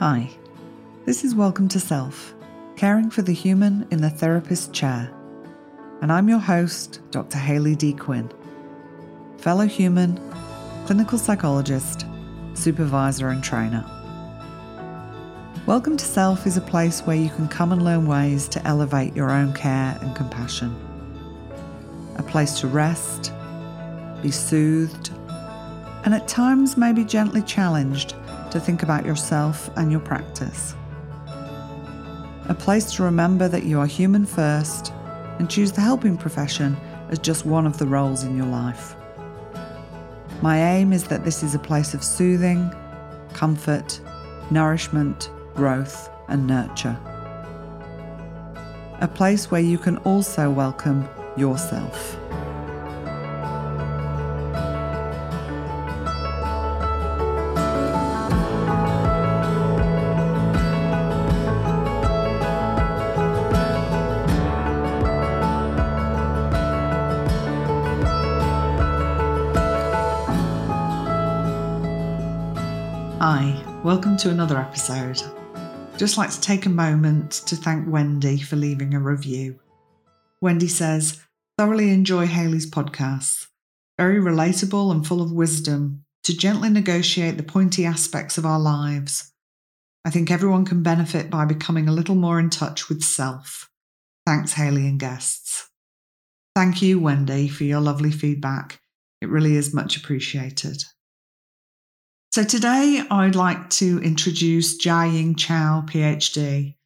Hi, this is Welcome to Self, caring for the human in the therapist chair. And I'm your host, Dr. Hayley D. Quinn, fellow human, clinical psychologist, supervisor, and trainer. Welcome to Self is a place where you can come and learn ways to elevate your own care and compassion. A place to rest, be soothed, and at times maybe gently challenged to think about yourself and your practice. A place to remember that you are human first and choose the helping profession as just one of the roles in your life. My aim is that this is a place of soothing, comfort, nourishment, growth, and nurture. A place where you can also welcome yourself. To another episode. Just like to take a moment to thank Wendy for leaving a review. Wendy says, thoroughly enjoy Hayley's podcasts. Very relatable and full of wisdom to gently negotiate the pointy aspects of our lives. I think everyone can benefit by becoming a little more in touch with self. Thanks, Hayley and guests. Thank you, Wendy, for your lovely feedback. It really is much appreciated. So today I'd like to introduce Chia-Ying Chou, PhD.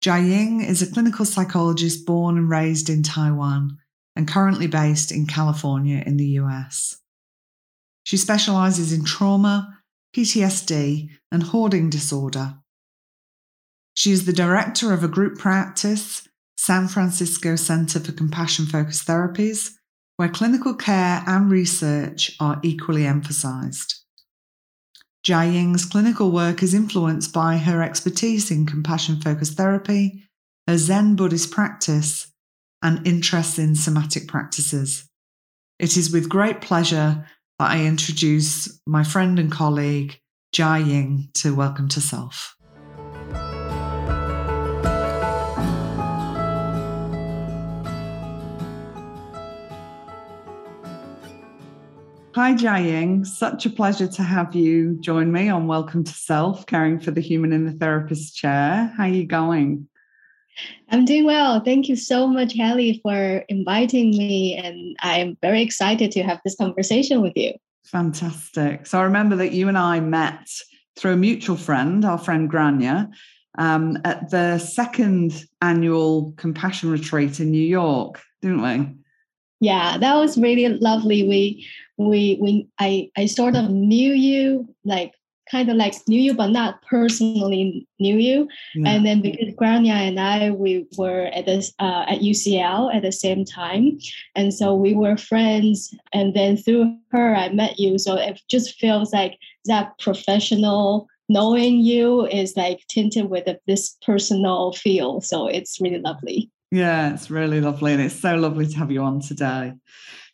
Chia-Ying is a clinical psychologist born and raised in Taiwan and currently based in California in the US. She specializes in trauma, PTSD, and hoarding disorder. She is the director of a group practice, San Francisco Center for Compassion Focused Therapies, where clinical care and research are equally emphasized. Chia-Ying's clinical work is influenced by her expertise in compassion focused therapy, her Zen Buddhist practice, and interest in somatic practices. It is with great pleasure that I introduce my friend and colleague, Chia-Ying, to Welcome to Self. Hi, Chia-Ying. Such a pleasure to have you join me on Welcome to Self, caring for the human in the therapist chair. How are you going? I'm doing well. Thank you so much, Hayley, for inviting me. And I'm very excited to have this conversation with you. Fantastic. So I remember that you and I met through a mutual friend, our friend Grania, um, at the second annual compassion retreat in New York, didn't we? Yeah, that was really lovely. We we we I I sort of knew you like kind of like knew you but not personally knew you. Yeah. and then because Grania and I we were at this uh, at UCL at the same time. And so we were friends. And then through her I met you. So it just feels like that professional knowing you is like tinted with this personal feel. So it's really lovely yeah it's really lovely and it's so lovely to have you on today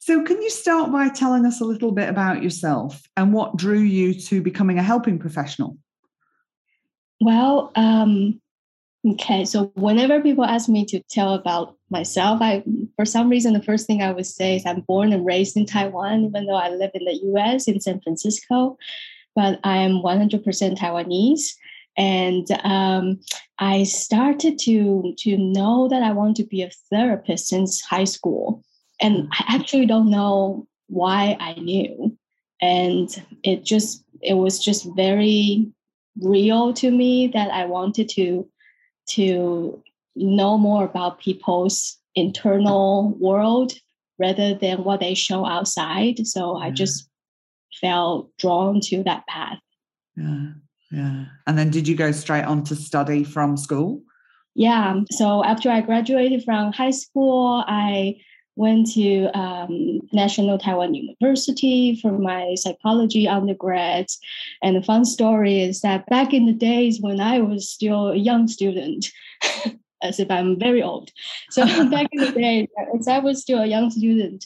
so, can you start by telling us a little bit about yourself and what drew you to becoming a helping professional? Well, um, okay. So, whenever people ask me to tell about myself, I, for some reason, the first thing I would say is I'm born and raised in Taiwan, even though I live in the US, in San Francisco, but I am 100% Taiwanese and um, I started to to know that I want to be a therapist since high school and I actually don't know why I knew. And it just it was just very real to me that I wanted to to know more about people's internal world rather than what they show outside. So yeah. I just felt drawn to that path. Yeah. Yeah. And then did you go straight on to study from school? Yeah. So after I graduated from high school, I went to um, National Taiwan University for my psychology undergrad. And the fun story is that back in the days when I was still a young student, as if I'm very old. So back in the day, as I was still a young student,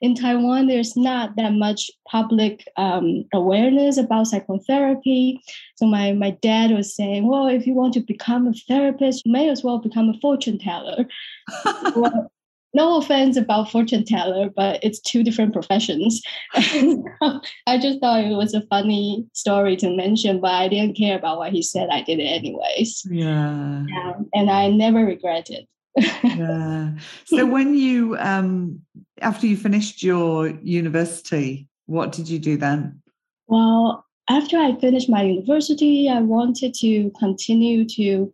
in Taiwan, there's not that much public um, awareness about psychotherapy. So my, my dad was saying, well, if you want to become a therapist, you may as well become a fortune teller. well, no offense about fortune teller, but it's two different professions. I just thought it was a funny story to mention, but I didn't care about what he said. I did it anyways. Yeah. yeah and I never regret it. Yeah. So when you um after you finished your university, what did you do then? Well, after I finished my university, I wanted to continue to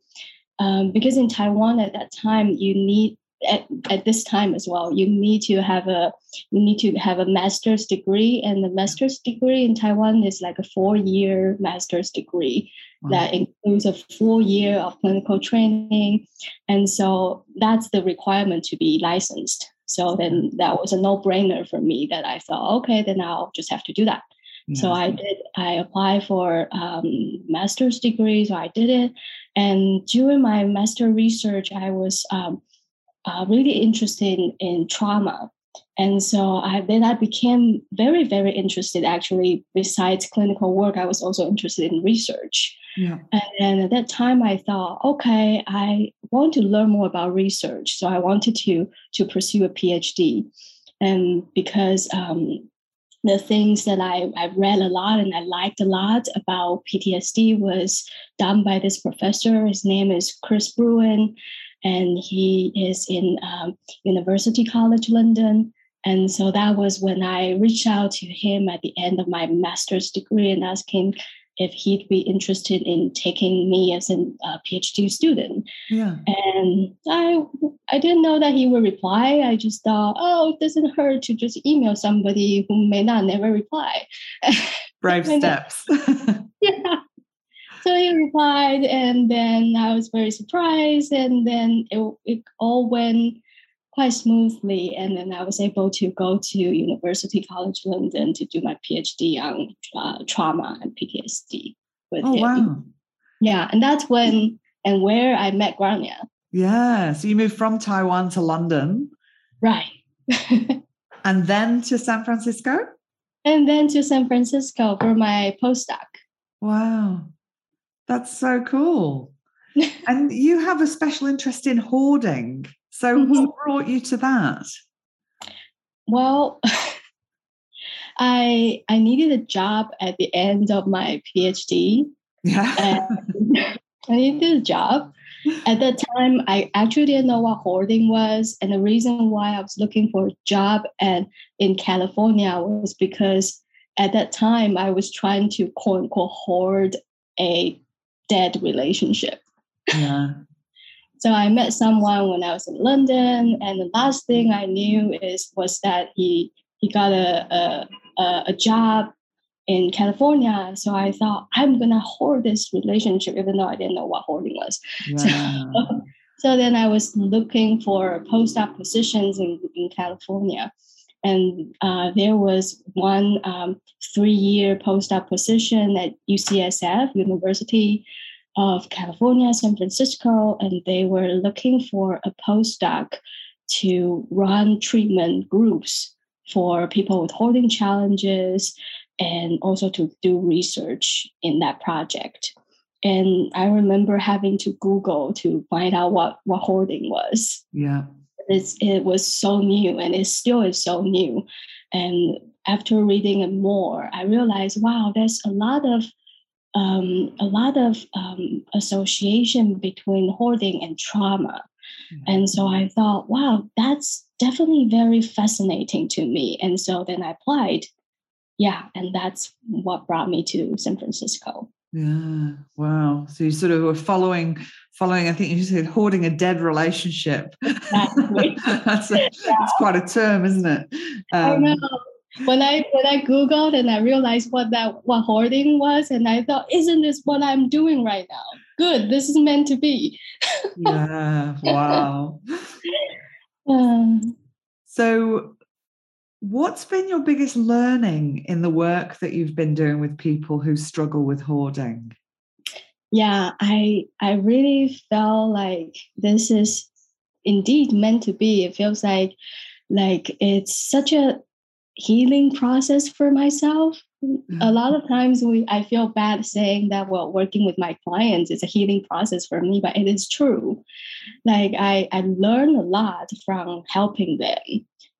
um, because in Taiwan at that time you need at, at this time as well. You need to have a you need to have a master's degree and the master's degree in taiwan is like a four year master's degree wow. that includes a full year of clinical training. And so that's the requirement to be licensed. So then that was a no-brainer for me that i thought okay then i'll just have to do that. Yeah. so i did i applied for um, master's degree so i did it. And during my master research i was um, uh, really interested in, in trauma. And so I, then I became very, very interested. Actually, besides clinical work, I was also interested in research. Yeah. And at that time, I thought, okay, I want to learn more about research. So I wanted to to pursue a PhD, and because um, the things that I, I read a lot and I liked a lot about PTSD was done by this professor. His name is Chris Brewin and he is in um, University College London. And so that was when I reached out to him at the end of my master's degree and asked him if he'd be interested in taking me as a uh, PhD student. Yeah. And I I didn't know that he would reply. I just thought, oh, it doesn't hurt to just email somebody who may not never reply. Brave steps. yeah. So he replied, and then I was very surprised, and then it, it all went quite smoothly. And then I was able to go to University College London to do my PhD on uh, trauma and PTSD with oh, him. Wow. Yeah, and that's when and where I met Grania. Yeah, so you moved from Taiwan to London, right? and then to San Francisco, and then to San Francisco for my postdoc. Wow. That's so cool. and you have a special interest in hoarding. So, mm-hmm. what brought you to that? Well, I I needed a job at the end of my PhD. Yeah. I needed a job. At that time, I actually didn't know what hoarding was, and the reason why I was looking for a job and in California was because at that time I was trying to quote unquote hoard a dead relationship. Yeah. so I met someone when I was in London, and the last thing I knew is was that he he got a a, a job in California. So I thought I'm gonna hoard this relationship, even though I didn't know what hoarding was. Yeah. So, so then I was looking for postdoc positions in, in California. And uh, there was one um, three-year postdoc position at UCSF, University of California, San Francisco, and they were looking for a postdoc to run treatment groups for people with hoarding challenges and also to do research in that project. And I remember having to Google to find out what, what hoarding was. Yeah it's, it was so new and it still is so new. And after reading it more, I realized, wow, there's a lot of um, a lot of um, association between hoarding and trauma. Mm-hmm. And so I thought, wow, that's definitely very fascinating to me. And so then I applied. Yeah, and that's what brought me to San Francisco. Yeah. Wow. So you sort of were following, following. I think you said hoarding a dead relationship. Exactly. that's, a, yeah. quite a term, isn't it? Um, I know. When I when I googled and I realized what that what hoarding was, and I thought, isn't this what I'm doing right now? Good. This is meant to be. yeah. Wow. Um, so What's been your biggest learning in the work that you've been doing with people who struggle with hoarding? Yeah, I I really felt like this is indeed meant to be. It feels like like it's such a healing process for myself. Mm-hmm. A lot of times we I feel bad saying that well working with my clients is a healing process for me, but it is true. Like I I learn a lot from helping them.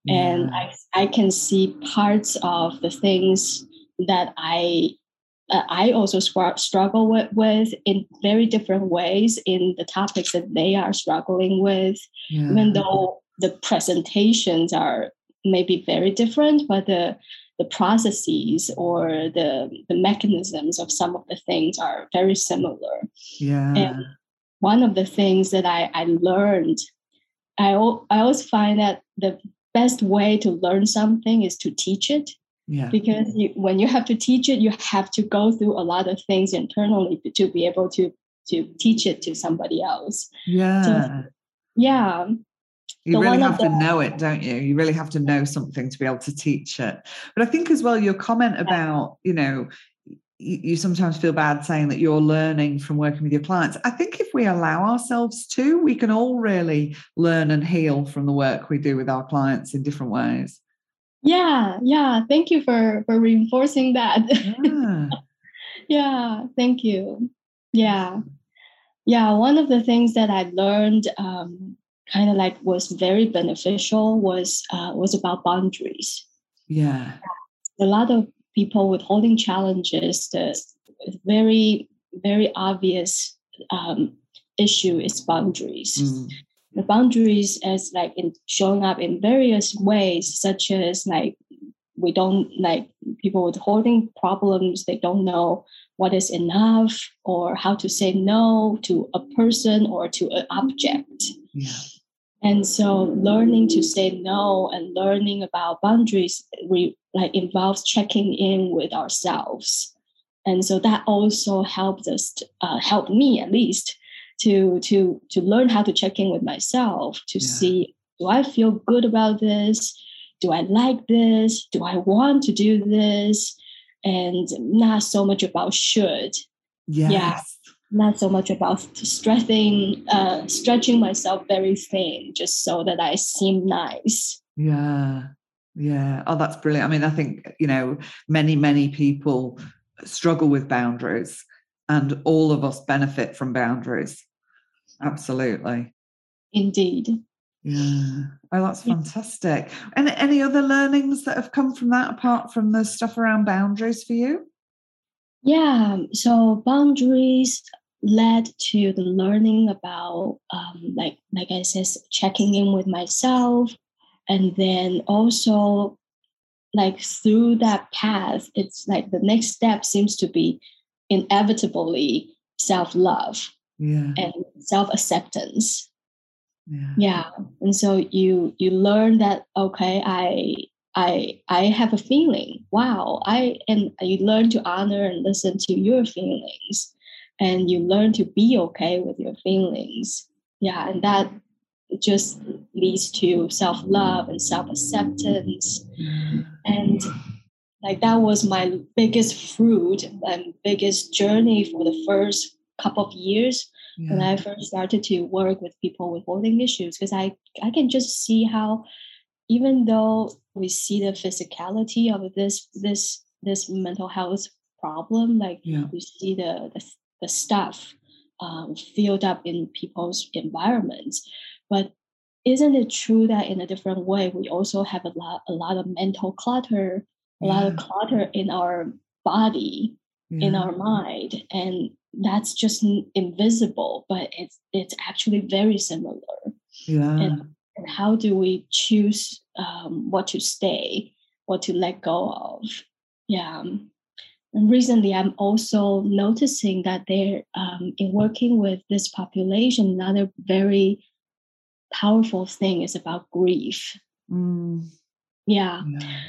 Yeah. And I I can see parts of the things that I uh, I also struggle with, with in very different ways in the topics that they are struggling with, yeah. even though the presentations are maybe very different, but the the processes or the the mechanisms of some of the things are very similar. Yeah. And one of the things that I, I learned, I, I always find that the best way to learn something is to teach it. Yeah. Because you, when you have to teach it, you have to go through a lot of things internally to, be able to to teach it to somebody else. Yeah. So, yeah. You really have to know it, don't you? You really have to know something to be able to teach it. But I think as well, your comment about, you know, you, you sometimes feel bad saying that you're learning from working with your clients. I think if we allow ourselves to, we can all really learn and heal from the work we do with our clients in different ways. Yeah, yeah. Thank you for for reinforcing that. Yeah, yeah thank you. Yeah. Yeah, one of the things that I learned um, kind of like was very beneficial was uh, was about boundaries. Yeah, a lot of people with hoarding challenges. The very very obvious um, issue is boundaries. Mm. The boundaries as like in showing up in various ways, such as like we don't like people with hoarding problems. They don't know what is enough or how to say no to a person or to an object. Yeah. And so learning to say no and learning about boundaries we like involves checking in with ourselves. And so that also helped us to, uh, help me at least to to to learn how to check in with myself to yeah. see do I feel good about this? Do I like this? Do I want to do this? And not so much about should. Yes. Yeah not so much about stretching uh, stretching myself very thin just so that I seem nice. Yeah. Yeah. Oh, that's brilliant. I mean, I think, you know, many, many people struggle with boundaries and all of us benefit from boundaries. Absolutely. Indeed. Yeah. Oh, that's fantastic. And any other learnings that have come from that apart from the stuff around boundaries for you? Yeah, so boundaries led to the learning about um, like like I said, checking in with myself, and then also like through that path, it's like the next step seems to be inevitably self love yeah. and self acceptance. Yeah. yeah, and so you you learn that okay, I I I have a feeling. Wow, I and you learn to honor and listen to your feelings and you learn to be okay with your feelings yeah and that just leads to self-love and self-acceptance and like that was my biggest fruit and biggest journey for the first couple of years yeah. when i first started to work with people with hoarding issues because i i can just see how even though we see the physicality of this this this mental health problem like yeah. we see the, the the stuff um, filled up in people's environments. But isn't it true that in a different way we also have a lot a lot of mental clutter, a yeah. lot of clutter in our body, yeah. in our mind, and that's just invisible, but it's it's actually very similar. Yeah. And, and how do we choose um, what to stay, what to let go of? Yeah. And recently, I'm also noticing that they're um, in working with this population. Another very powerful thing is about grief. Mm. Yeah. yeah.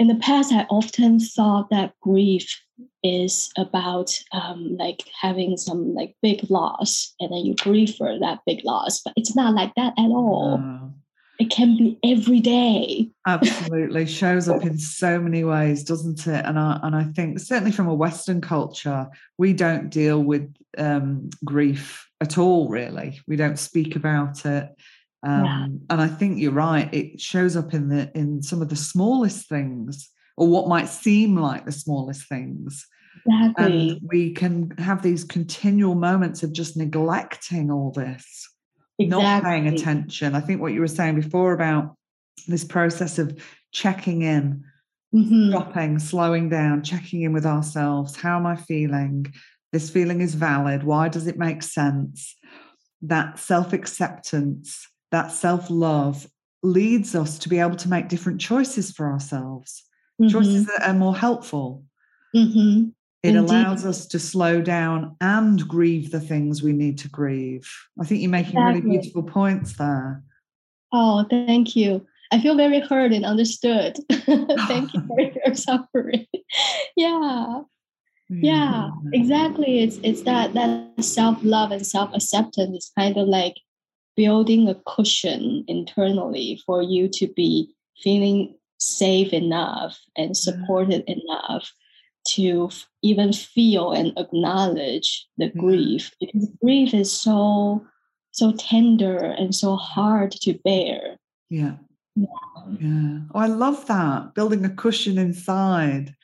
In the past, I often thought that grief is about um, like having some like big loss, and then you grieve for that big loss. But it's not like that at all. No. It can be every day. Absolutely. Shows up in so many ways doesn't it? And i and i think certainly from a western culture we don't deal with um, grief at all really. We don't speak about it Um, yeah. And I think you're right. It shows up in the in some of the smallest things, or what might seem like the smallest things. Exactly. And we can have these continual moments of just neglecting all this, exactly. not paying attention. I think what you were saying before about this process of checking in, mm-hmm. stopping, slowing down, checking in with ourselves. How am I feeling? This feeling is valid. Why does it make sense? That self acceptance, that self love leads us to be able to make different choices for ourselves, mm-hmm. choices that are more helpful. Mm-hmm. It Indeed. allows us to slow down and grieve the things we need to grieve. I think you're making exactly. really beautiful points there. Oh, thank you. I feel very heard and understood. thank you for your suffering. yeah. Yeah, exactly. It's it's that that self love and self acceptance is kind of like building a cushion internally for you to be feeling safe enough and supported enough to even feel and acknowledge the mm-hmm. grief. Because grief is so so tender and so hard to bear. Yeah. Yeah, yeah. Oh, i love that building a cushion inside.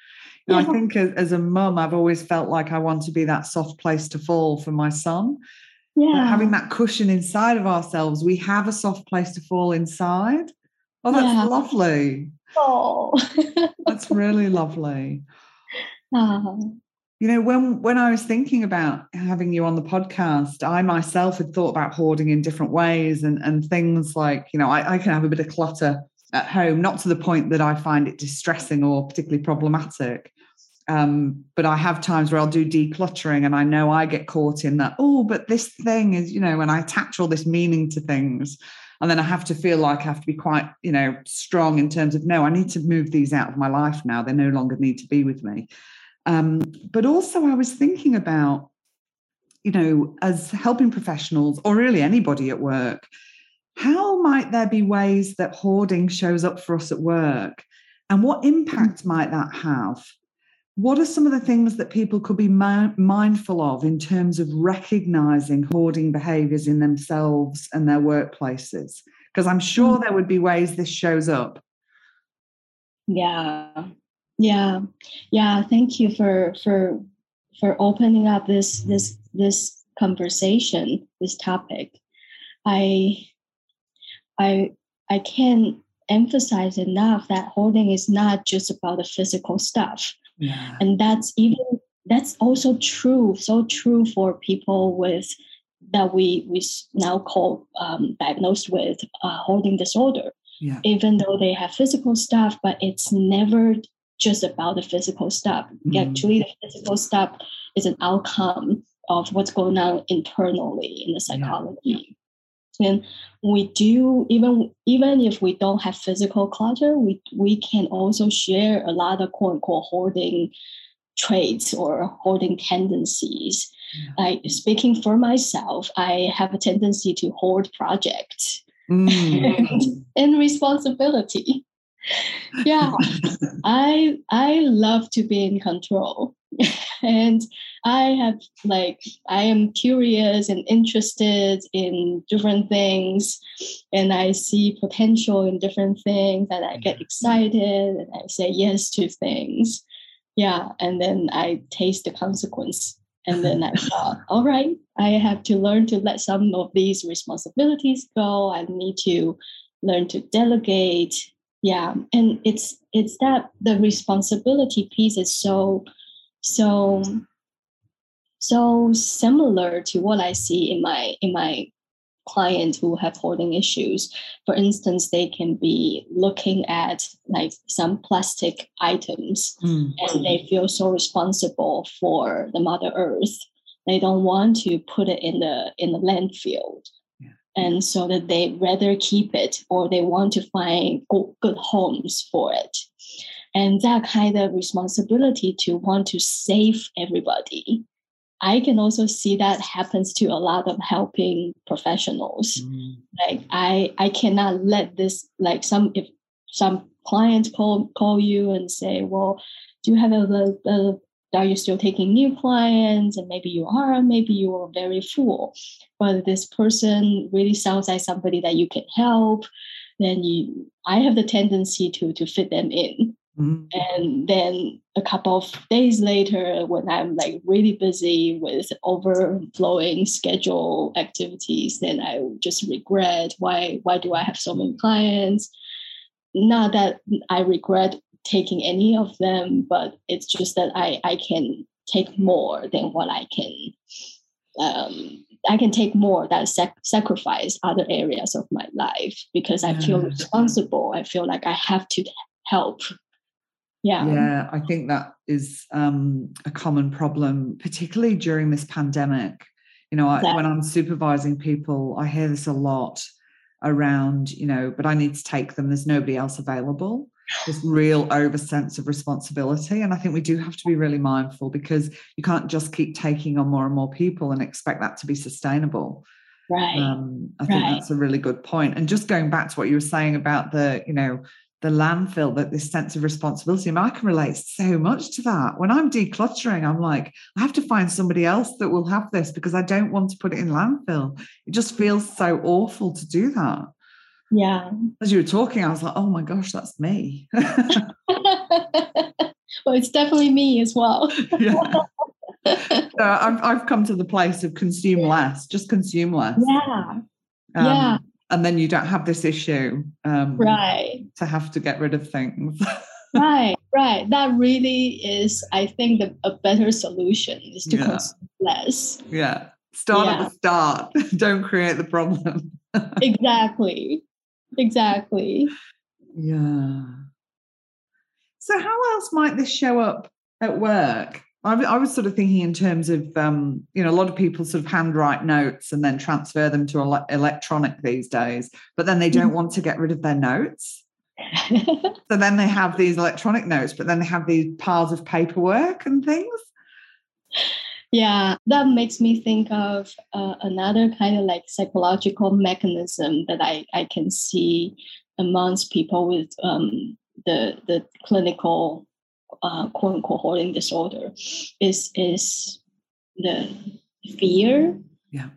Yeah. i think as, as a mum i've always felt like i want to be that soft place to fall for my son yeah. having that cushion inside of ourselves we have a soft place to fall inside oh that's yeah. lovely oh that's really lovely Oh. You know, when when I was thinking about having you on the podcast, I myself had thought about hoarding in different ways and and things like, you know, I, I can have a bit of clutter at home, not to the point that I find it distressing or particularly problematic. Um, but I have times where I'll do decluttering and I know I get caught in that, oh, but this thing is, you know, and I attach all this meaning to things. And then I have to feel like I have to be quite, you know, strong in terms of, no, I need to move these out of my life now. They no longer need to be with me. Um, but also, I was thinking about, you know, as helping professionals or really anybody at work, how might there be ways that hoarding shows up for us at work? And what impact mm. might that have? What are some of the things that people could be mi- mindful of in terms of recognizing hoarding behaviors in themselves and their workplaces? Because I'm sure mm. there would be ways this shows up. Yeah, yeah yeah thank you for for for opening up this this this conversation this topic i i i can't emphasize enough that hoarding is not just about the physical stuff yeah. and that's even that's also true so true for people with that we we now call um, diagnosed with uh, hoarding disorder yeah. even though they have physical stuff but it's never just about the physical stuff. Mm-hmm. Actually, the physical stuff is an outcome of what's going on internally in the psychology. Yeah. And we do even even if we don't have physical clutter, we we can also share a lot of quote unquote hoarding traits or hoarding tendencies. Yeah. Like speaking for myself, I have a tendency to hoard projects mm. and, and responsibility yeah i i love to be in control and i have like i am curious and interested in different things and i see potential in different things and i get mm-hmm. excited and i say yes to things. Yeah and then i taste the consequence and then i thought all right i have to learn to let some of these responsibilities go. I need to learn to delegate. Yeah and it's it's that the responsibility piece is so so so similar to what i see in my in my clients who have hoarding issues. For instance they can be looking at like some plastic items mm. and they feel so responsible for the mother earth. They don't want to put it in the in the landfill. And so that they rather keep it or they want to find good homes for it and that kind of responsibility to want to save everybody. I can also see that happens to a lot of helping professionals. Mm. like i i cannot let this like some if some clients call call you and say well do you have a, a, are you still taking new clients? And maybe you are maybe you are very full. But this person really sounds like somebody that you can help then you i have the tendency to to fit them in mm-hmm. and then a couple of days later when i'm like really busy with overflowing schedule activities then i just regret why why do i have so many clients not that i regret taking any of them, but it's just that I, I can take more than what I can. Um, I can take more that sac- sacrifice other areas of my life because I feel responsible. I feel like I have to help. Yeah. Yeah, I think that is um, a common problem, particularly during this pandemic. You know, I, when I'm supervising people, I hear this a lot around, you know, but I need to take them. There's nobody else available this real over sense of responsibility. And I think we do have to be really mindful because you can't just keep taking on more and more people and expect that to be sustainable. Right. Um, I think right. that's a really good point. And just going back to what you were saying about the, you know, the landfill, that this sense of responsibility. I, mean, I can relate so much to that. When I'm decluttering, I'm like, I have to find somebody else that will have this because I don't want to put it in landfill. It just feels so awful to do that. Yeah. As you were talking, I was like, oh my gosh, that's me. well, it's definitely me as well. yeah. So I've, I've come to the place of consume less, just consume less. Yeah. Um, yeah. And then you don't have this issue. Um, right. To have to get rid of things. right, right. That really is, I think, the, a better solution is to yeah. consume less. Yeah. Start yeah. at the start. don't create the problem. exactly exactly. Yeah. So, how else might this show up at work? I, I was sort of thinking in terms of, um, you know, a lot of people sort of handwrite notes and then transfer them to ele- electronic these days, but then they don't want to get rid of their notes. so then they have these electronic notes, but then they have these piles of paperwork and things. Yeah, that makes me think of uh, another kind of like psychological mechanism that I, I can see amongst people with um, the the clinical uh, quote unquote hoarding disorder is is the fear yeah.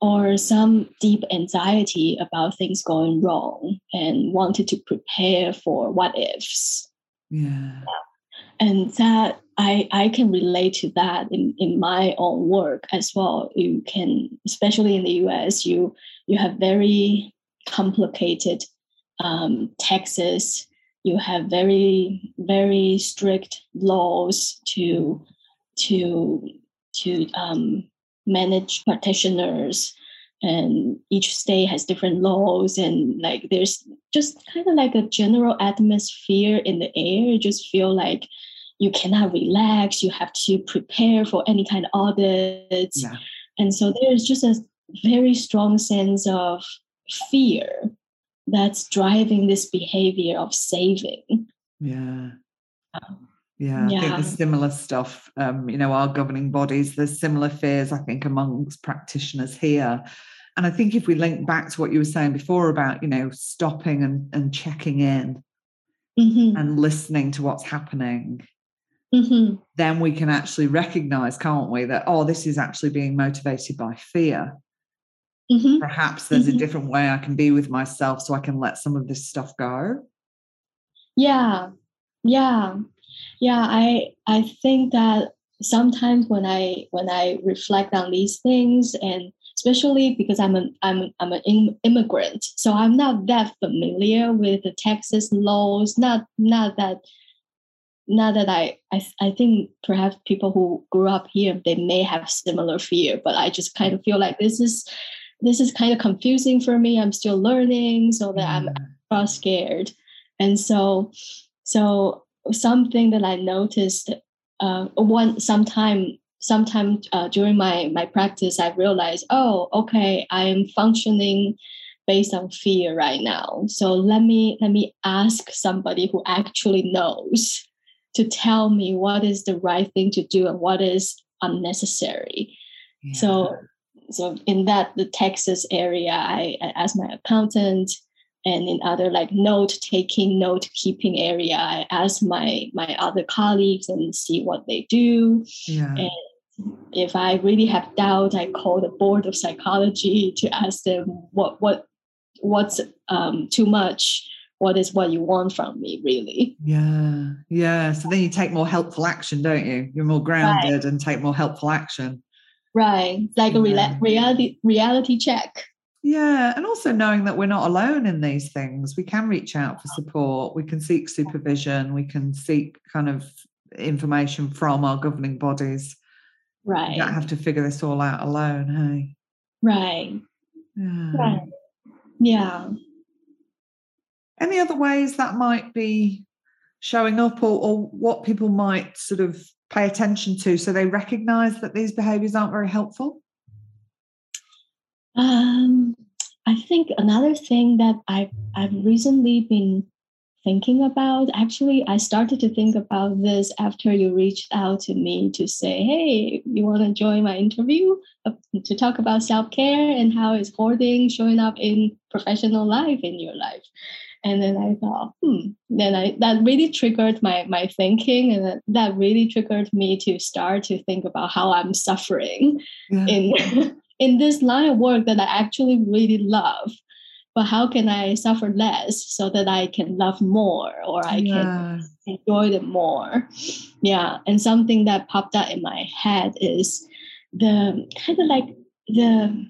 or some deep anxiety about things going wrong and wanted to prepare for what ifs. Yeah. And that I, I can relate to that in, in my own work as well. You can, especially in the US, you you have very complicated um, taxes. You have very very strict laws to to to um, manage practitioners, and each state has different laws. And like there's just kind of like a general atmosphere in the air. You just feel like you cannot relax you have to prepare for any kind of audits yeah. and so there's just a very strong sense of fear that's driving this behavior of saving yeah um, yeah, yeah, I think there's similar stuff. Um, you know, our governing bodies, there's similar fears, I think, amongst practitioners here. And I think if we link back to what you were saying before about, you know, stopping and, and checking in mm-hmm. and listening to what's happening, mm-hmm. then we can actually recognize, can't we, that, oh, this is actually being motivated by fear. Mm-hmm. Perhaps there's mm-hmm. a different way I can be with myself so I can let some of this stuff go. Yeah. Yeah. Yeah. I I think that sometimes when I when I reflect on these things and especially because I'm an I'm I'm an immigrant, so I'm not that familiar with the taxes laws. Not not that not that I, I I think perhaps people who grew up here they may have similar fear, but I just kind of feel like this is this is kind of confusing for me. I'm still learning, so that I'm mm. scared, and so so something that I noticed uh, one sometime sometime uh, during my my practice, I realized, oh, okay, I am functioning based on fear right now. So let me let me ask somebody who actually knows to tell me what is the right thing to do and what is unnecessary. Yeah. So so in that the taxes area, I, I asked my accountant and in other like note taking note keeping area i ask my my other colleagues and see what they do. Yeah. and if i really have doubt i call the board of psychology to ask them what what what's um, too much? What is what you want from me really? Yeah. Yeah. So then you take more helpful action don't you? You're more grounded right. and take more helpful action right. Like a yeah. reality reality check. Yeah and also knowing that we're not alone in these things we can reach out for support we can seek supervision we can seek kind of information from our governing bodies. Right you don't have to figure this all out alone hey? Right. Yeah. right. Yeah. Any other ways that might be showing up or, or what people might sort of pay attention to so they recognize that these behaviors aren't very helpful? Um, I think another thing that I've, I've recently been thinking about actually i started to think about this after you reached out to me to say hey you want to join my interview to talk about self-care and how is hoarding showing up in professional life in your life and then I thought, hmm. Then I that really triggered my my thinking, and that that really triggered me to start to think about how I'm suffering yeah. in in this line of work that I actually really love. But how can I suffer less so that I can love more or I yeah. can enjoy it more? Yeah. And something that popped up in my head is the kind of like the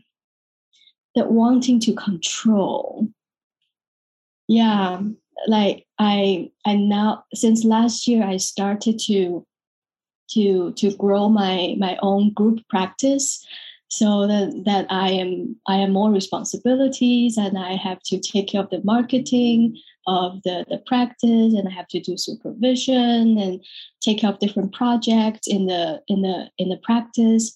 the wanting to control yeah like i i now since last year i started to to to grow my my own group practice so that that i am i have more responsibilities and i have to take care of the marketing of the the practice and i have to do supervision and take care of different projects in the in the in the practice.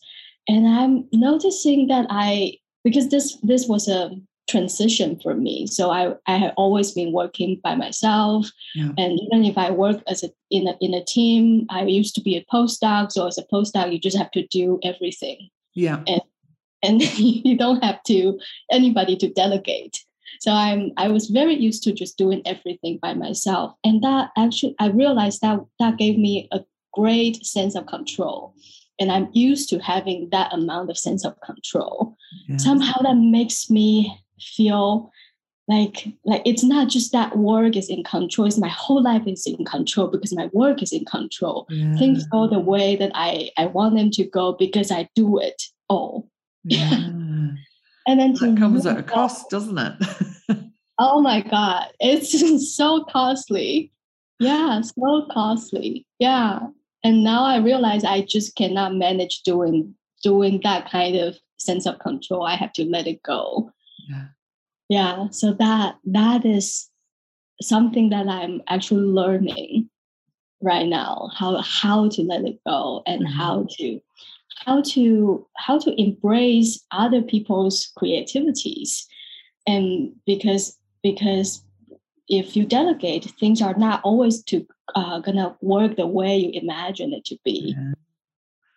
And i'm noticing that i because this this was a transition for me. So I, I had always been working by myself. Yeah. And even if I work as a in a in a team, I used to be a postdoc. So as a postdoc, you just have to do everything. Yeah. And and you don't have to anybody to delegate. So I'm I was very used to just doing everything by myself. And that actually I realized that that gave me a great sense of control and i'm used to having that amount of sense of control somehow that makes me feel like like it's not just that work is in control it's my whole life is in control because my work is in control. Yeah. things go the way that i i want them to go because i do it all. Yeah. and then that comes at a cost doesn't it? Oh my god it's so costly. Yeah so costly. Yeah. And now i realize i just cannot manage doing doing that kind of sense of control. I have to let it go yeah yeah so that that is something that i'm actually learning right now how how to let it go and mm-hmm. how to how to how to embrace other people's creativities. And because because if you delegate things are not always to uh, gonna work the way you imagine it to be. Yeah,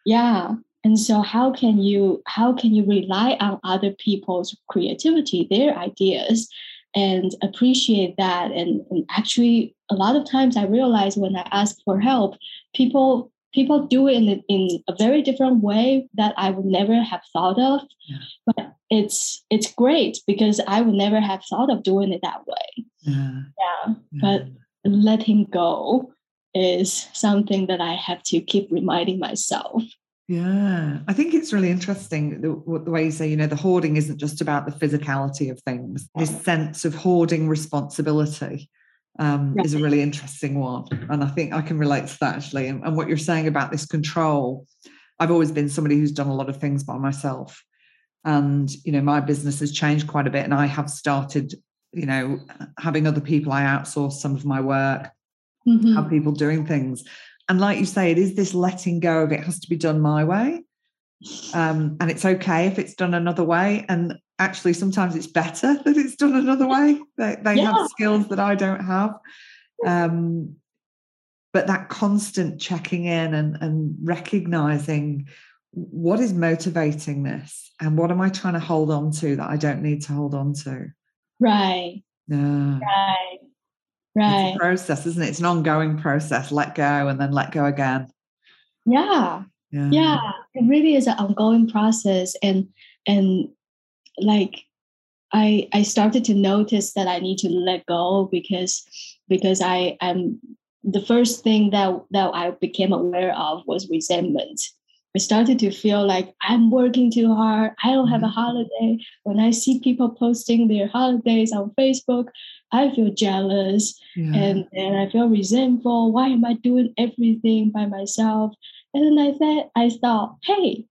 yeah and so how can you how can you rely on other people's creativity their ideas and appreciate that and, and actually a lot of times i realize when i ask for help people people do it in, a, in a very different way that i would never have thought of yeah. but it's it's great because i would never have thought of doing it that way yeah, yeah. yeah. but letting go is something that i have to keep reminding myself yeah, I think it's really interesting the, the, way you say, you know, the hoarding isn't just about the physicality of things. This sense of hoarding responsibility um, right. is a really interesting one. And I think I can relate to that actually. And, and what you're saying about this control, I've always been somebody who's done a lot of things by myself. And, you know, my business has changed quite a bit. And I have started, you know, having other people, I outsource some of my work, mm-hmm. have people doing things and like you say, it is this letting go of it has to be done my way. Um, and it's okay if it's done another way. And actually, sometimes it's better that it's done another way. They, they yeah. have skills that I don't have. Um, but that constant checking in and, and recognizing what is motivating this and what am I trying to hold on to that I don't need to hold on to. Right. Yeah. Right. Right. It's a process, isn't it? It's an ongoing process. Let go and then let go again. Yeah. Yeah. Yeah. It really is an ongoing process. And and like I I started to notice that I need to let go because because I am the first thing that that I became aware of was resentment. I started to feel like I'm working too hard. I don't have a mm-hmm. holiday. When I see people posting their holidays on Facebook, I feel jealous Yeah. and, and I feel resentful. Why am I doing everything by myself? And then I said, I thought, hey,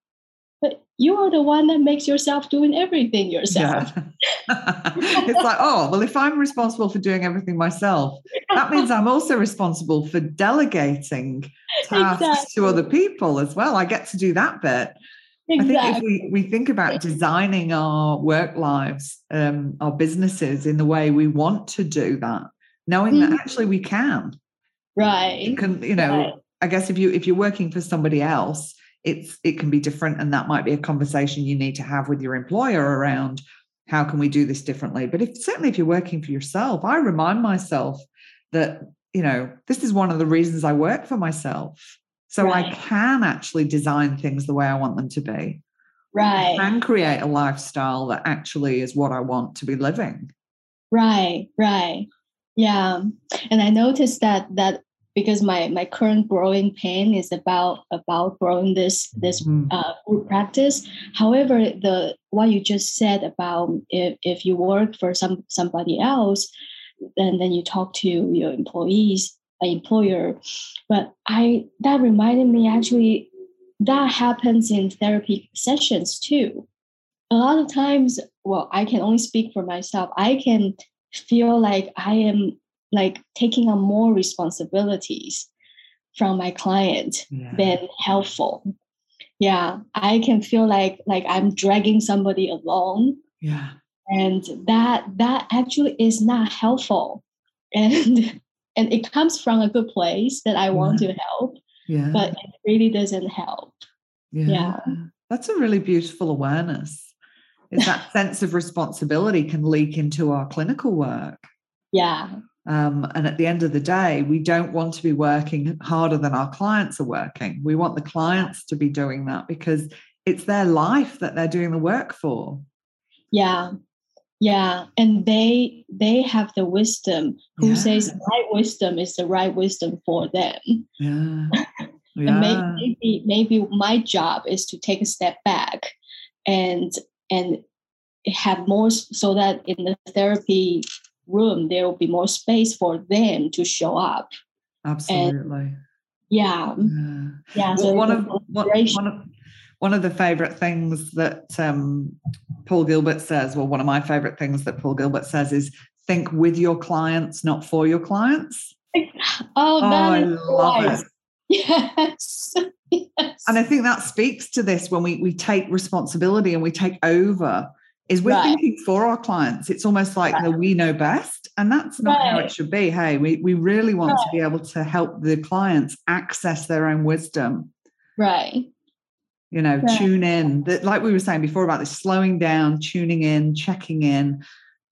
but you are the one that makes yourself doing everything yourself. Yeah. it's like, oh, well, if I'm responsible for doing everything myself, that means I'm also responsible for delegating tasks Exactly. to other people as well. I get to do that bit. I think if we, we think about designing our work lives, um, our businesses in the way we want to do that, knowing that Mhm. actually we can. Right. It can, you know, Right. I guess if you if you're working for somebody else, it's it can be different, and that might be a conversation you need to have with your employer around how can we do this differently. But if certainly if you're working for yourself, I remind myself that you know this is one of the reasons I work for myself. So I can actually design things the way I want them to be. I Right. can create a lifestyle that actually is what I want to be living. Right, right. Yeah. And I noticed that that because my my current growing pain is about about growing this this Mm. uh, group practice. However, the what you just said about if, if you work for some somebody else, and then you talk to your employees, employer. But I that reminded me actually that happens in therapy sessions too. A lot of times, well, I can only speak for myself. I can feel like I am like taking on more responsibilities from my client Yeah. than helpful. Yeah, I can feel like like I'm dragging somebody along Yeah. and that that actually is not helpful and and it comes from a good place that i want to help Yeah. but it really doesn't help yeah. That's a really beautiful awareness. Is that sense of responsibility can leak into our clinical work. yeah Um, and at the end of the day, we don't want to be working harder than our clients are working. We want the clients to be doing that because it's their life that they're doing the work for. yeah yeah and they they have the wisdom who Yeah. says my wisdom is the right wisdom for them Yeah. and Yeah. maybe maybe my job is to take a step back and and have more so that in the therapy room there will be more space for them to show up Absolutely. yeah Yeah. yeah Well, so one of one, one of one of the favorite things that um, Paul Gilbert says, well, one of my favorite things that Paul Gilbert says is think with your clients, not for your clients. oh Oh, I love wise. it. yes yes And I think that speaks to this when we we take responsibility and we take over. Is we're Right. thinking for our clients. It's almost like the we know best, and that's not how it should be. Hey, we we really want to be able to help the clients access their own wisdom. right you know Right. tune in. That like we were saying before about this slowing down tuning in checking in.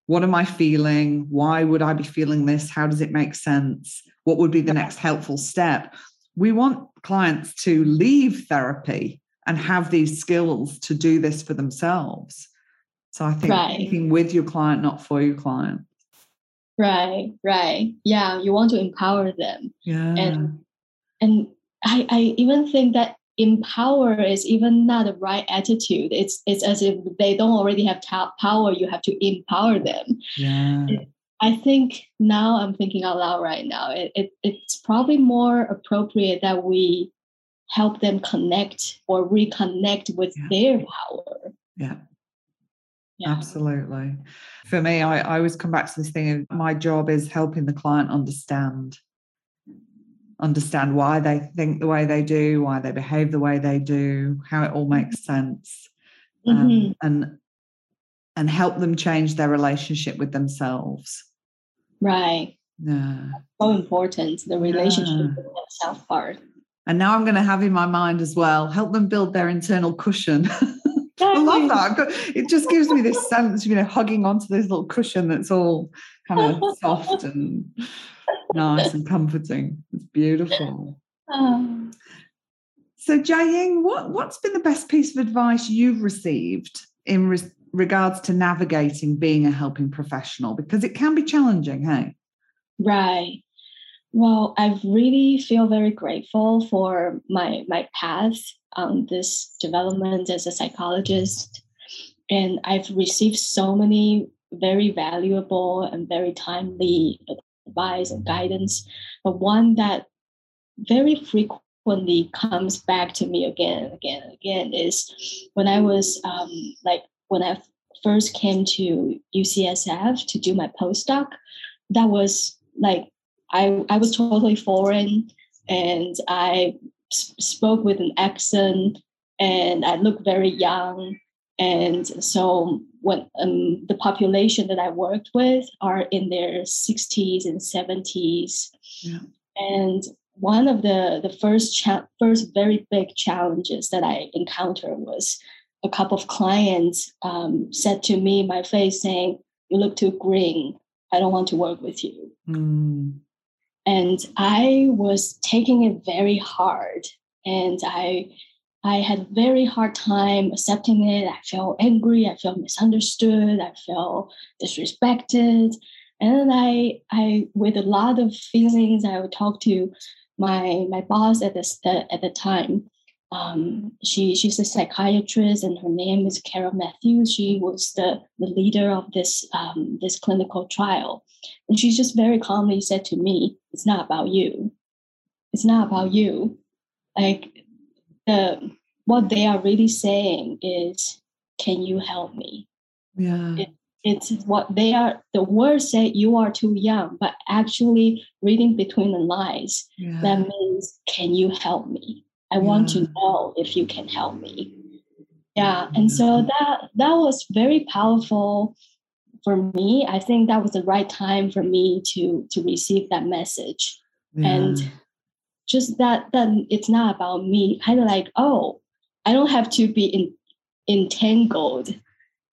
What am i feeling? Why would i be feeling this? How does it make sense? What would be the next helpful step? We want clients to leave therapy and have these skills to do this for themselves. So i think Right. thinking with your client not for your client. Right right. Yeah you want to empower them. Yeah. And- and I, I even think that empower is even not the right attitude it's it's as if they don't already have ta- power you have to empower them yeah i think now i'm thinking out loud right now it, it, it's probably more appropriate that we help them connect or reconnect with Yeah. their power yeah yeah Absolutely. For me, I, I always come back to this thing of my job is helping the client understand. Understand why they think the way they do, why they behave the way they do, how it all makes sense, um, Mhm. and and help them change their relationship with themselves. right Yeah. so important the relationship Yeah. with themselves part And now I'm going to have in my mind as well, help them build their internal cushion I love that. It just gives me this sense you know, hugging onto this little cushion that's all kind of soft and nice and comforting. It's beautiful. Um, so, Chia-Ying, what, what's been the best piece of advice you've received in re- regards to navigating being a helping professional? Because it can be challenging, hey? Right. Well, I really feel very grateful for my my path on this development as a psychologist, and I've received so many very valuable and very timely advice and guidance. But one that very frequently comes back to me again and again and again is when I was um, like when I first came to UCSF to do my postdoc. That was like I, I was totally foreign and I spoke with an accent and I looked very young. And so when um, the population that I worked with are in their 60s and 70s. Yeah. And one of the, the first cha- first very big challenges that I encountered was a couple of clients um, said to me my face saying, you look too green. I don't want to work with you. Mm. And I was taking it very hard. And I I had very hard time accepting it. I felt angry, I felt misunderstood, I felt disrespected. And I I with a lot of feelings, I would talk to my my boss at the at the time um, she she's a psychiatrist and her name is Carol Matthews. She was the, the leader of this um, this clinical trial, and she just very calmly said to me, "It's not about you. It's not about you. Like the what they are really saying is, can you help me? Yeah." It, it's what they are the words say you are too young but actually reading between the lines yeah. that means can you help me I yeah. want to know if you can help me. Yeah. And so that that was very powerful for me. I think that was the right time for me to to receive that message. Yeah. And just that that it's not about me, kind of like, oh, I don't have to be in, entangled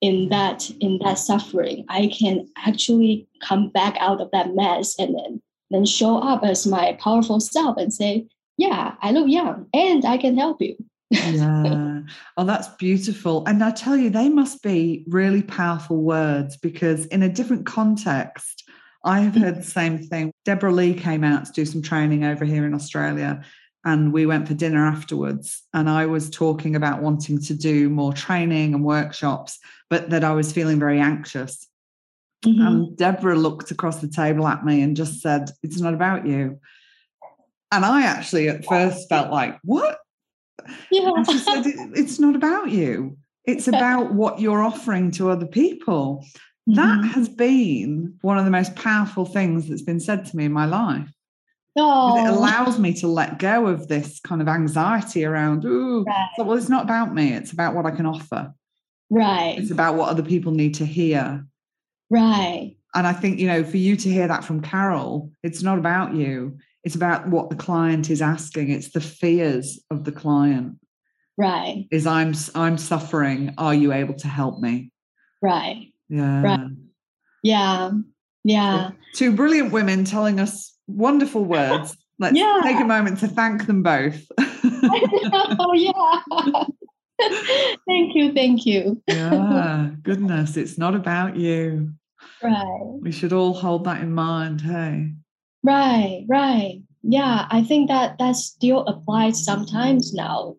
in that in that suffering. I can actually come back out of that mess and then then show up as my powerful self and say, yeah, I look young and I can help you. yeah. Oh, that's beautiful. And I tell you, they must be really powerful words because in a different context, I have heard the same thing. Deborah Lee came out to do some training over here in Australia, and we went for dinner afterwards. And I was talking about wanting to do more training and workshops, but that I was feeling very anxious. Mm-hmm. And Deborah looked across the table at me and just said, It's not about you. And I actually at first felt like, what? Yeah. And she said, it's not about you. It's about what you're offering to other people. Mm-hmm. That has been one of the most powerful things that's been said to me in my life. Oh. It allows me to let go of this kind of anxiety around, ooh, right. so, well, it's not about me. It's about what I can offer. Right. It's about what other people need to hear. Right. And I think, you know, for you to hear that from Carol, it's not about you it's about what the client is asking it's the fears of the client right is i'm i'm suffering are you able to help me right yeah right. Yeah. Yeah. Two brilliant women telling us wonderful words. Let's yeah. take a moment to thank them both. Oh yeah thank you thank you. Yeah goodness it's not about you. Right. We should all hold that in mind hey? Right, right. Yeah, I think that that still applies sometimes now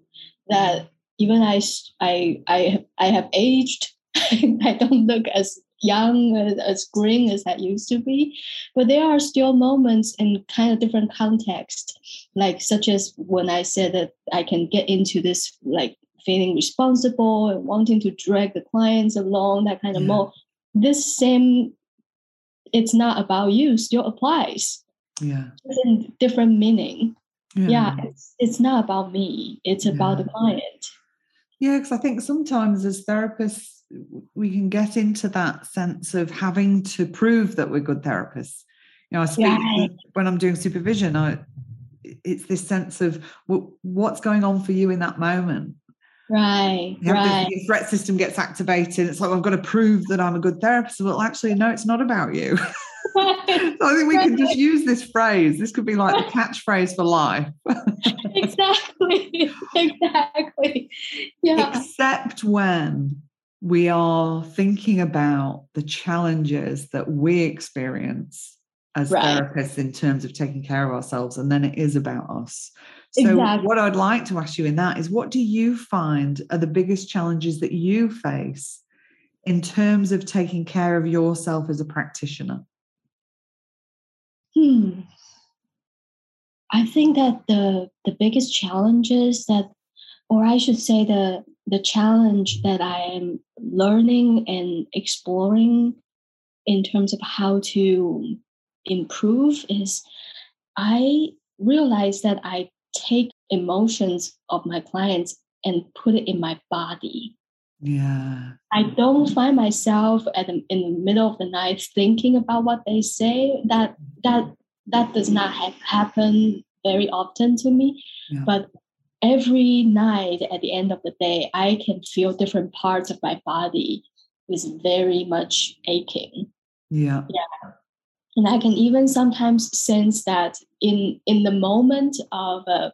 that even I, I, I, I have aged. I don't look as young as green as I used to be, but there are still moments in kind of different context, like such as when I said that I can get into this like feeling responsible and wanting to drag the clients along, that kind of yeah. mode. This same, it's not about you, still applies yeah different, different meaning yeah, yeah it's, it's not about me it's yeah. about the client yeah because i think sometimes as therapists we can get into that sense of having to prove that we're good therapists you know i speak yeah. when i'm doing supervision i it's this sense of what's going on for you in that moment Right. right. This, your threat system gets activated. It's like, well, I've got to prove that I'm a good therapist. Well, actually, no, it's not about you. Right. so I think we right. can just use this phrase. This could be like the catchphrase for life. exactly. Exactly. Yeah. Except when we are thinking about the challenges that we experience as right. therapists in terms of taking care of ourselves, and then it is about us. So, exactly. what I'd like to ask you in that is what do you find are the biggest challenges that you face in terms of taking care of yourself as a practitioner? Hmm. I think that the the biggest challenges that, or I should say the the challenge that I am learning and exploring in terms of how to improve is I realize that I take emotions of my clients and put it in my body. Yeah. I don't find myself at the, in the middle of the night thinking about what they say. That that that does not ha- happen very often to me. Yeah. But every night at the end of the day, I can feel different parts of my body is very much aching. Yeah. Yeah and I can even sometimes sense that in in the moment of a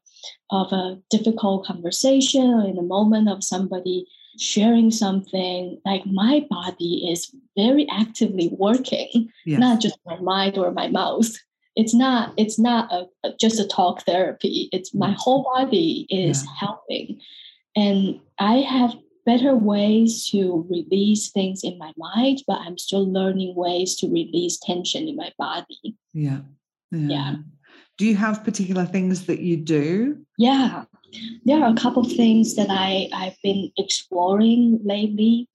of a difficult conversation or in the moment of somebody sharing something, like my body is very actively working, yes. not just my mind or my mouth. It's not it's not a, a just a talk therapy. It's my mm. whole body is yeah. helping, and I have better ways to release things in my mind, but I'm still learning ways to release tension in my body. Yeah. Yeah. yeah. Do you have particular things that you do? Yeah. There are a couple of things that I, I've been exploring lately.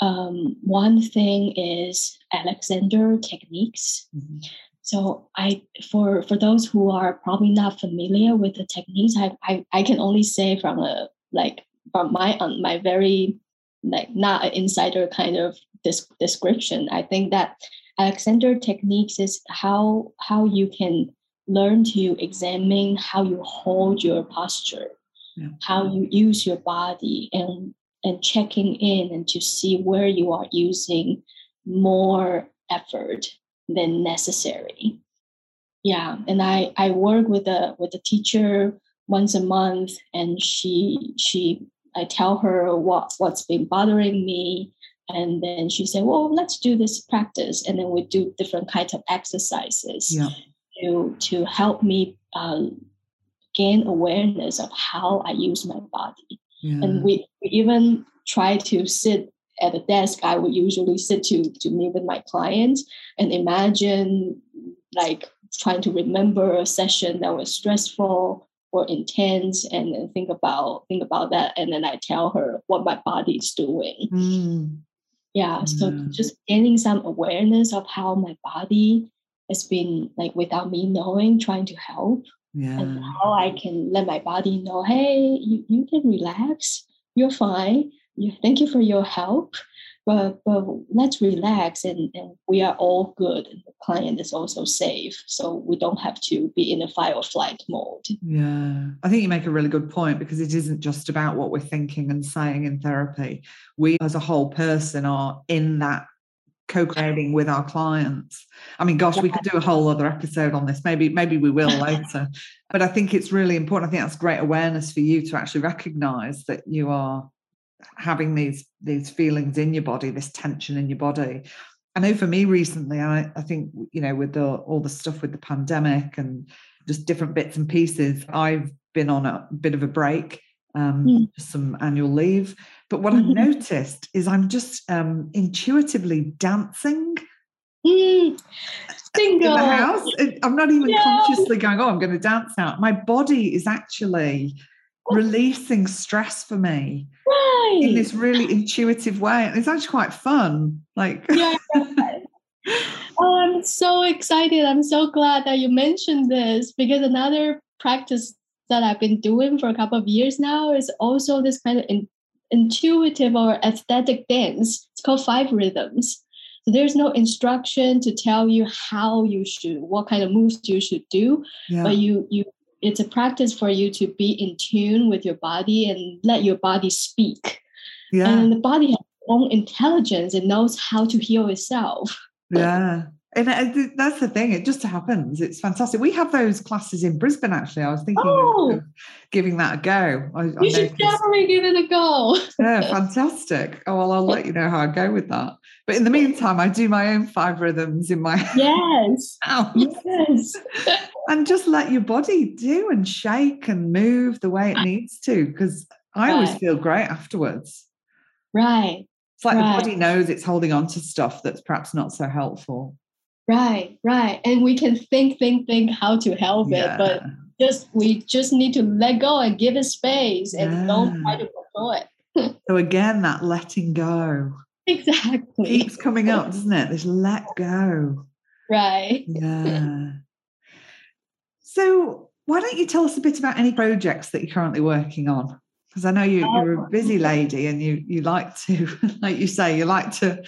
Um, one thing is Alexander techniques. Mm-hmm. So I for for those who are probably not familiar with the techniques, I, I, I can only say from a like from my um, my very like not an insider kind of this description. I think that Alexander techniques is how how you can learn to examine how you hold your posture, yeah. how you use your body, and and checking in and to see where you are using more effort than necessary. Yeah, and I I work with a with a teacher once a month, and she she I tell her what what's been bothering me, and then she said, "Well, let's do this practice," and then we do different kinds of exercises yeah. to to help me uh, gain awareness of how I use my body. Yeah. And we, we even try to sit at the desk I would usually sit to to meet with my clients and imagine like trying to remember a session that was stressful or intense and then think about think about that and then i tell her what my body's doing mm. yeah mm. so just gaining some awareness of how my body has been like without me knowing trying to help yeah. and how i can let my body know hey you, you can relax you're fine thank you for your help but but let's relax and, and we are all good and the client is also safe so we don't have to be in a fight or flight mode. Yeah i think you make a really good point because it isn't just about what we're thinking and saying in therapy. We as a whole person are in that co-creating with our clients. I mean gosh we could do a whole other episode on this. Maybe maybe we will later but i think it's really important. I think that's great awareness for you to actually recognize that you are having these these feelings in your body, this tension in your body. I know for me recently, I, I think you know with the all the stuff with the pandemic and just different bits and pieces, I've been on a bit of a break, um, mm. some annual leave. But what mm-hmm. I've noticed is I'm just um, intuitively dancing. Mm. In the house, I'm not even yeah. consciously going. Oh, I'm going to dance now. My body is actually Oh. releasing stress for me right. in this really intuitive way. It's actually quite fun. Like, yeah. oh, I'm so excited. I'm so glad that you mentioned this because another practice that I've been doing for a couple of years now is also this kind of in, intuitive or aesthetic dance. It's called five rhythms. So there's no instruction to tell you how you should, what kind of moves you should do, yeah. but you you it's a practice for you to be in tune with your body and let your body speak. Yeah. And the body has its own intelligence. It knows how to heal itself. Yeah. And uh, I- that's the thing, it just happens. It's fantastic. We have those classes in Brisbane, actually. I was thinking of- Oh. giving that a go. I, I You should noticed- definitely give it a go. yeah, fantastic. Oh, well, I'll let you know how I go with that. But in the meantime, I do my own five rhythms in my Yes. house Yes. And just let your body do and shake and move the way it needs to. Because I always feel great afterwards. Right. It's like Right. the body knows it's holding on to stuff that's perhaps not so helpful. Right. Right. And we can think, think, think how to help it, but just we just need to let go and give it space and don't try to control it. So again, that letting go Exactly. keeps coming up, doesn't it? This let go. Right. Yeah. So why don't you tell us a bit about any projects that you're currently working on? Because I know you, you're a busy lady and you you like to, like you say, you like to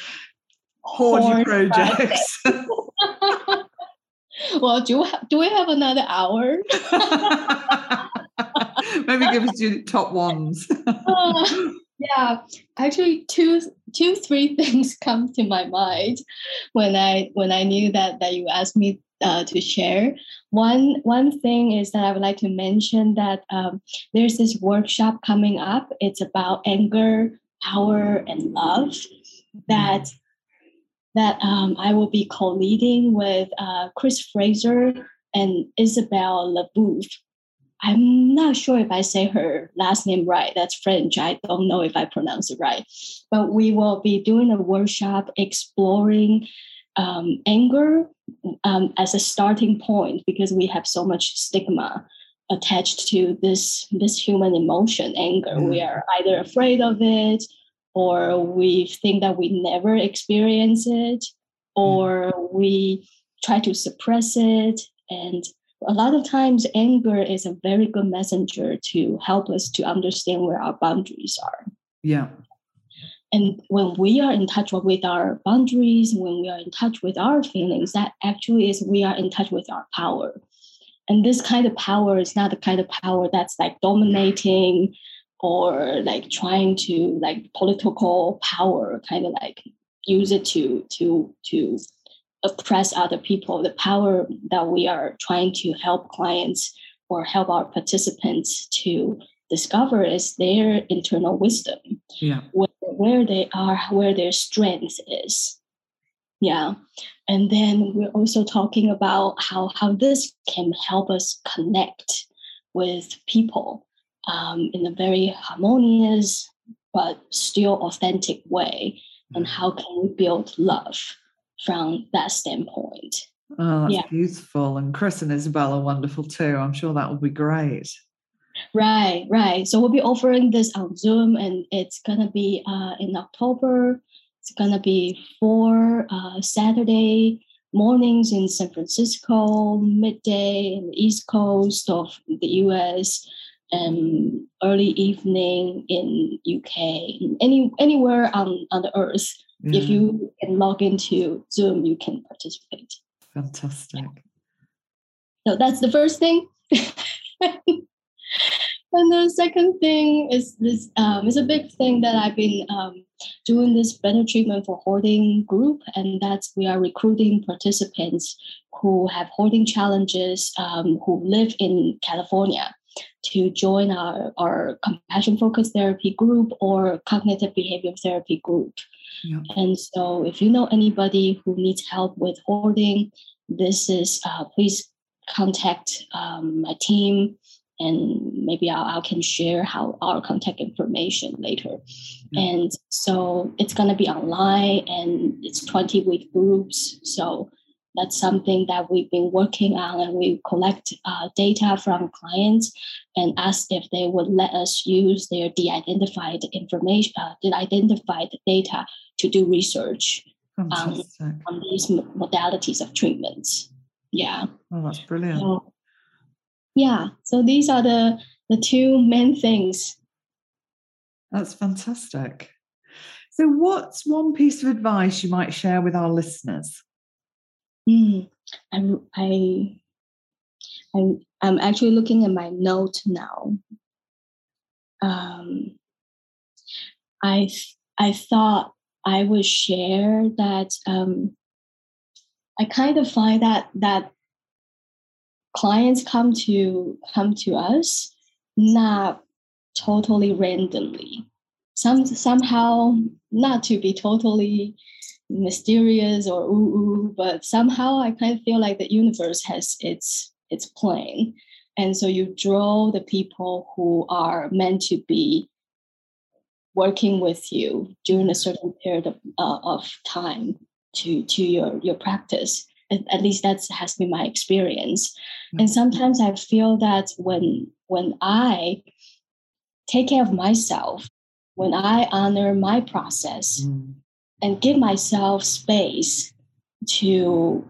hoard your projects. well, do we, do we have another hour? Maybe give us your top ones. Uh, yeah, actually, two, two, three things come to my mind when I when I knew that that you asked me uh, to share. One one thing is that I would like to mention that um, there's this workshop coming up. It's about anger, power, and love. That that um, I will be co-leading with uh, Chris Fraser and Isabel LaBouffe. I'm not sure if I say her last name right. That's French. I don't know if I pronounce it right. But we will be doing a workshop exploring um, anger um, as a starting point because we have so much stigma attached to this this human emotion, anger. We are either afraid of it, or we think that we never experience it, or we try to suppress it and a lot of times anger is a very good messenger to help us to understand where our boundaries are yeah. And when we are in touch with our boundaries when we are in touch with our feelings that actually is we are in touch with our power. And this kind of power is not the kind of power that's like dominating or like trying to like political power kind of like use it to to to oppress other people. The power that we are trying to help clients or help our participants to discover is their internal wisdom Yeah. where, where they are where their strength is yeah and then we're also talking about how how this can help us connect with people um, in a very harmonious but still authentic way and how can we build love from that standpoint Oh, that's Yeah. beautiful. And Chris and Isabel are wonderful too. I'm sure that will be great. Right, right. So we'll be offering this on Zoom, and it's gonna be uh, in October. It's gonna be four uh, Saturday mornings in San Francisco, midday in the East Coast of the U.S., and early evening in UK. Any anywhere on on the earth, if you can log into Zoom, you can participate. fantastic. So that's the first thing. and the second thing is this um, is a big thing that I've been um, doing this better treatment for hoarding group, and that's we are recruiting participants who have hoarding challenges um, who live in California to join our, our compassion focused therapy group or cognitive behavioral therapy group. Yeah. And so, if you know anybody who needs help with hoarding, this is uh, please contact um, my team, and maybe I, I can share how our contact information later. Yeah. And so it's going to be online, and it's twenty week groups. So that's something that we've been working on, and we collect uh, data from clients and ask if they would let us use their de-identified information, uh, de-identified data to do research Fantastic. on these modalities of treatments. Yeah. oh, that's brilliant. So, yeah. So these are the the two main things. That's fantastic. So, what's one piece of advice you might share with our listeners? Mm, I, I I'm, I'm actually looking at my note now. Um, I I thought I would share that um, I kind of find that that clients come to come to us not totally randomly. Some somehow not to be totally mysterious or ooh, ooh but somehow I kind of feel like the universe has its its plan. And so you draw the people who are meant to be working with you during a certain period of, uh, of time to, to your, your practice. At, least that has been my experience. Mm-hmm. And sometimes I feel that when when I take care of myself, when I honor my process mm. and give myself space to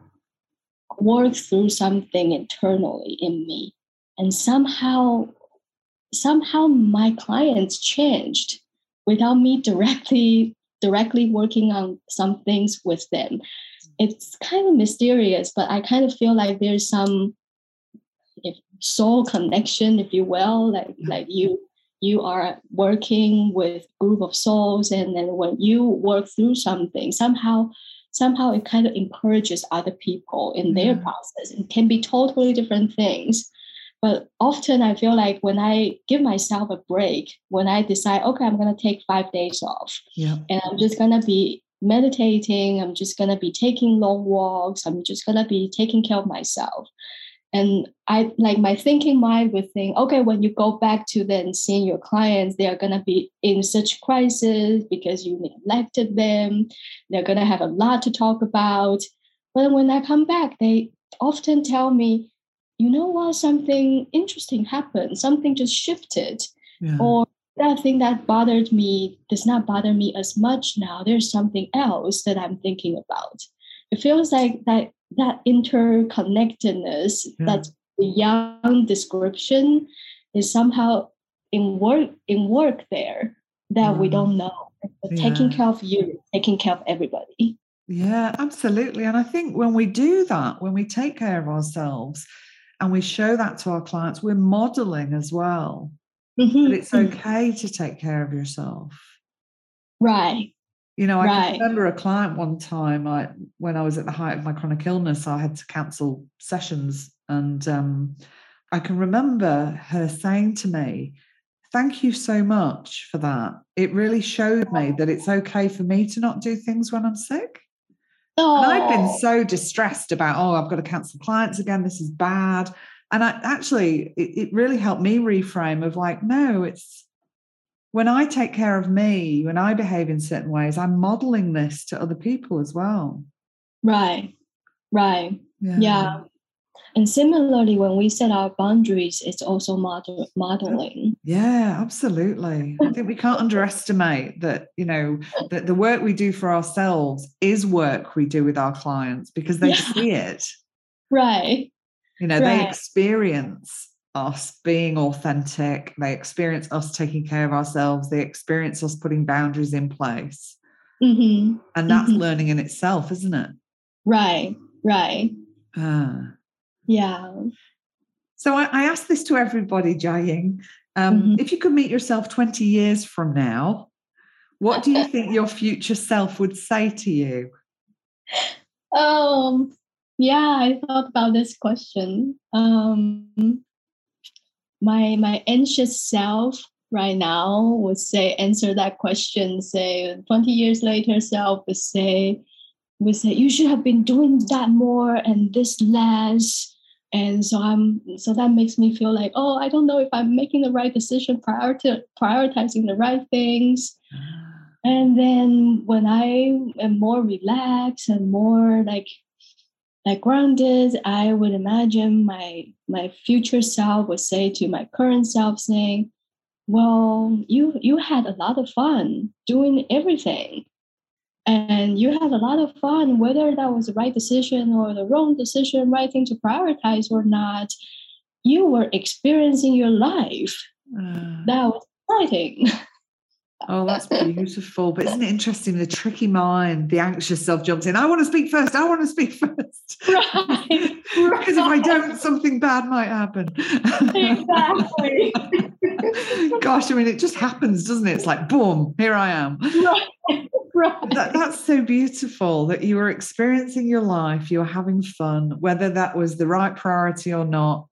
work through something internally in me and somehow somehow my clients changed without me directly directly working on some things with them it's kind of mysterious but i kind of feel like there's some if soul connection if you will like like you you are working with group of souls and then when you work through something somehow somehow it kind of encourages other people in their mm. process. It can be totally different things. But often I feel like when I give myself a break, when I decide, okay, I'm going to take five days off yeah. and I'm just going to be meditating, I'm just going to be taking long walks, I'm just going to be taking care of myself. And i like my thinking mind would think okay when you go back to then seeing your clients they are going to be in such crisis because you neglected them. They're going to have a lot to talk about. But when i come back they often tell me you know what? Something interesting happened. Something just shifted. Yeah. or that thing that bothered me does not bother me as much now there's something else that i'm thinking about it feels like that that interconnectedness yeah. that the Jung description is somehow in work in work there that mm. we don't know yeah. taking care of you taking care of everybody yeah absolutely and i think when we do that when we take care of ourselves and we show that to our clients we're modeling as well mm-hmm. that it's mm-hmm. okay to take care of yourself right you know, I right. remember a client one time. I when I was at the height of my chronic illness, I had to cancel sessions, and um, I can remember her saying to me, "Thank you so much for that. It really showed me that it's okay for me to not do things when I'm sick." Oh. And I've been so distressed about, oh, I've got to cancel clients again. This is bad. And I actually, it, it really helped me reframe of like, no, it's when I take care of me, when I behave in certain ways, I'm modeling this to other people as well. Right, right. Yeah. yeah. And similarly, when we set our boundaries, it's also model, modeling. Yeah, absolutely. I think we can't underestimate that, you know, that the work we do for ourselves is work we do with our clients because they yeah. see it. Right. You know, right. they experience us being authentic. They experience us taking care of ourselves. They experience us putting boundaries in place. Mm-hmm. And that's mm-hmm. learning in itself, isn't it? Right, right. Ah. Yeah. So I, I asked this to everybody, Chia-Ying. Um, mm-hmm. If you could meet yourself 20 years from now, what do you think your future self would say to you? Um, yeah, I thought about this question. Um, my my anxious self right now would say answer that question say 20 years later self would say would say you should have been doing that more and this less. And so i'm so that makes me feel like oh i don't know if i'm making the right decision prior to prioritizing the right things. And then when i am more relaxed and more like like grounded, I would imagine my my future self would say to my current self, saying, "Well, you you had a lot of fun doing everything, and you had a lot of fun, whether that was the right decision or the wrong decision, right thing to prioritize or not. You were experiencing your life. Uh. That was exciting." Oh, that's beautiful. But isn't it interesting? The tricky mind, the anxious self jumps in. I want to speak first. I want to speak first. Right. because if I don't, something bad might happen. Exactly. Gosh, I mean, it just happens, doesn't it? It's like, boom, here I am. Right. Right. That, that's so beautiful that you were experiencing your life, you were having fun, whether that was the right priority or not,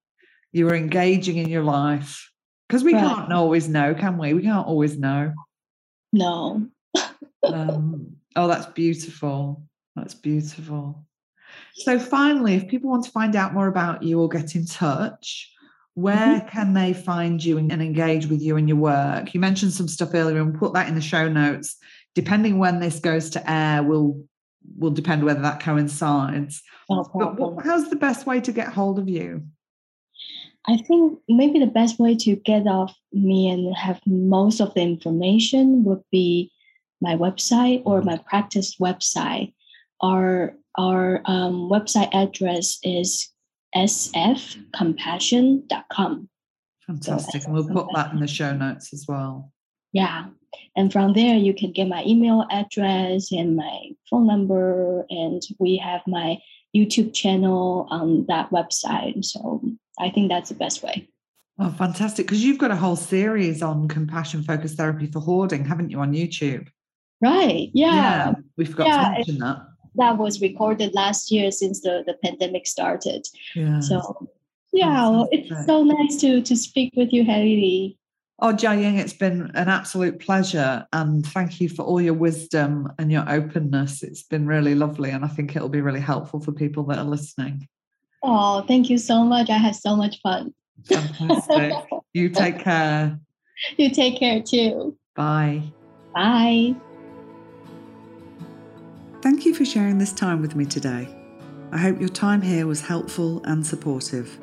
you were engaging in your life. Because we right. can't always know, can we? We can't always know. No. um, oh, that's beautiful. That's beautiful. So, finally, if people want to find out more about you or get in touch, where mm-hmm. can they find you and engage with you and your work? You mentioned some stuff earlier, and we'll put that in the show notes. Depending when this goes to air, will will depend whether that coincides. but what, how's the best way to get hold of you? I think maybe the best way to get off me and have most of the information would be my website or my practice website. Our our um, website address is sfcompassion.com. Fantastic. So and we'll put that in the show notes as well. Yeah. And from there, you can get my email address and my phone number. And we have my YouTube channel on that website. So I think that's the best way. Oh, fantastic. Because you've got a whole series on compassion focused therapy for hoarding, haven't you, on YouTube? Right. Yeah. yeah we forgot yeah, to mention that. That was recorded last year since the, the pandemic started. Yeah. So yeah, well, it's so nice to to speak with you, Hayley. Oh, Chia-Ying, it's been an absolute pleasure. And thank you for all your wisdom and your openness. It's been really lovely. And I think it'll be really helpful for people that are listening. Oh, thank you so much. I had so much fun. Fantastic. you take care. You take care too. Bye. Bye. Thank you for sharing this time with me today. I hope your time here was helpful and supportive.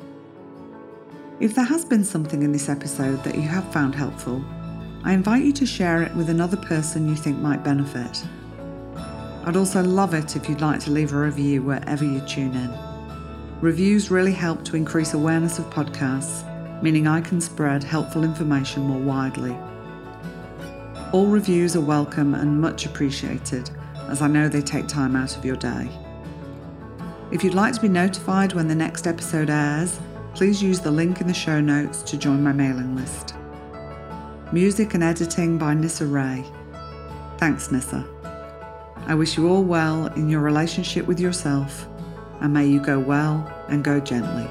If there has been something in this episode that you have found helpful, I invite you to share it with another person you think might benefit. I'd also love it if you'd like to leave a review wherever you tune in. Reviews really help to increase awareness of podcasts, meaning I can spread helpful information more widely. All reviews are welcome and much appreciated, as I know they take time out of your day. If you'd like to be notified when the next episode airs, please use the link in the show notes to join my mailing list. Music and editing by Nissa Ray. Thanks, Nissa. I wish you all well in your relationship with yourself and may you go well and go gently.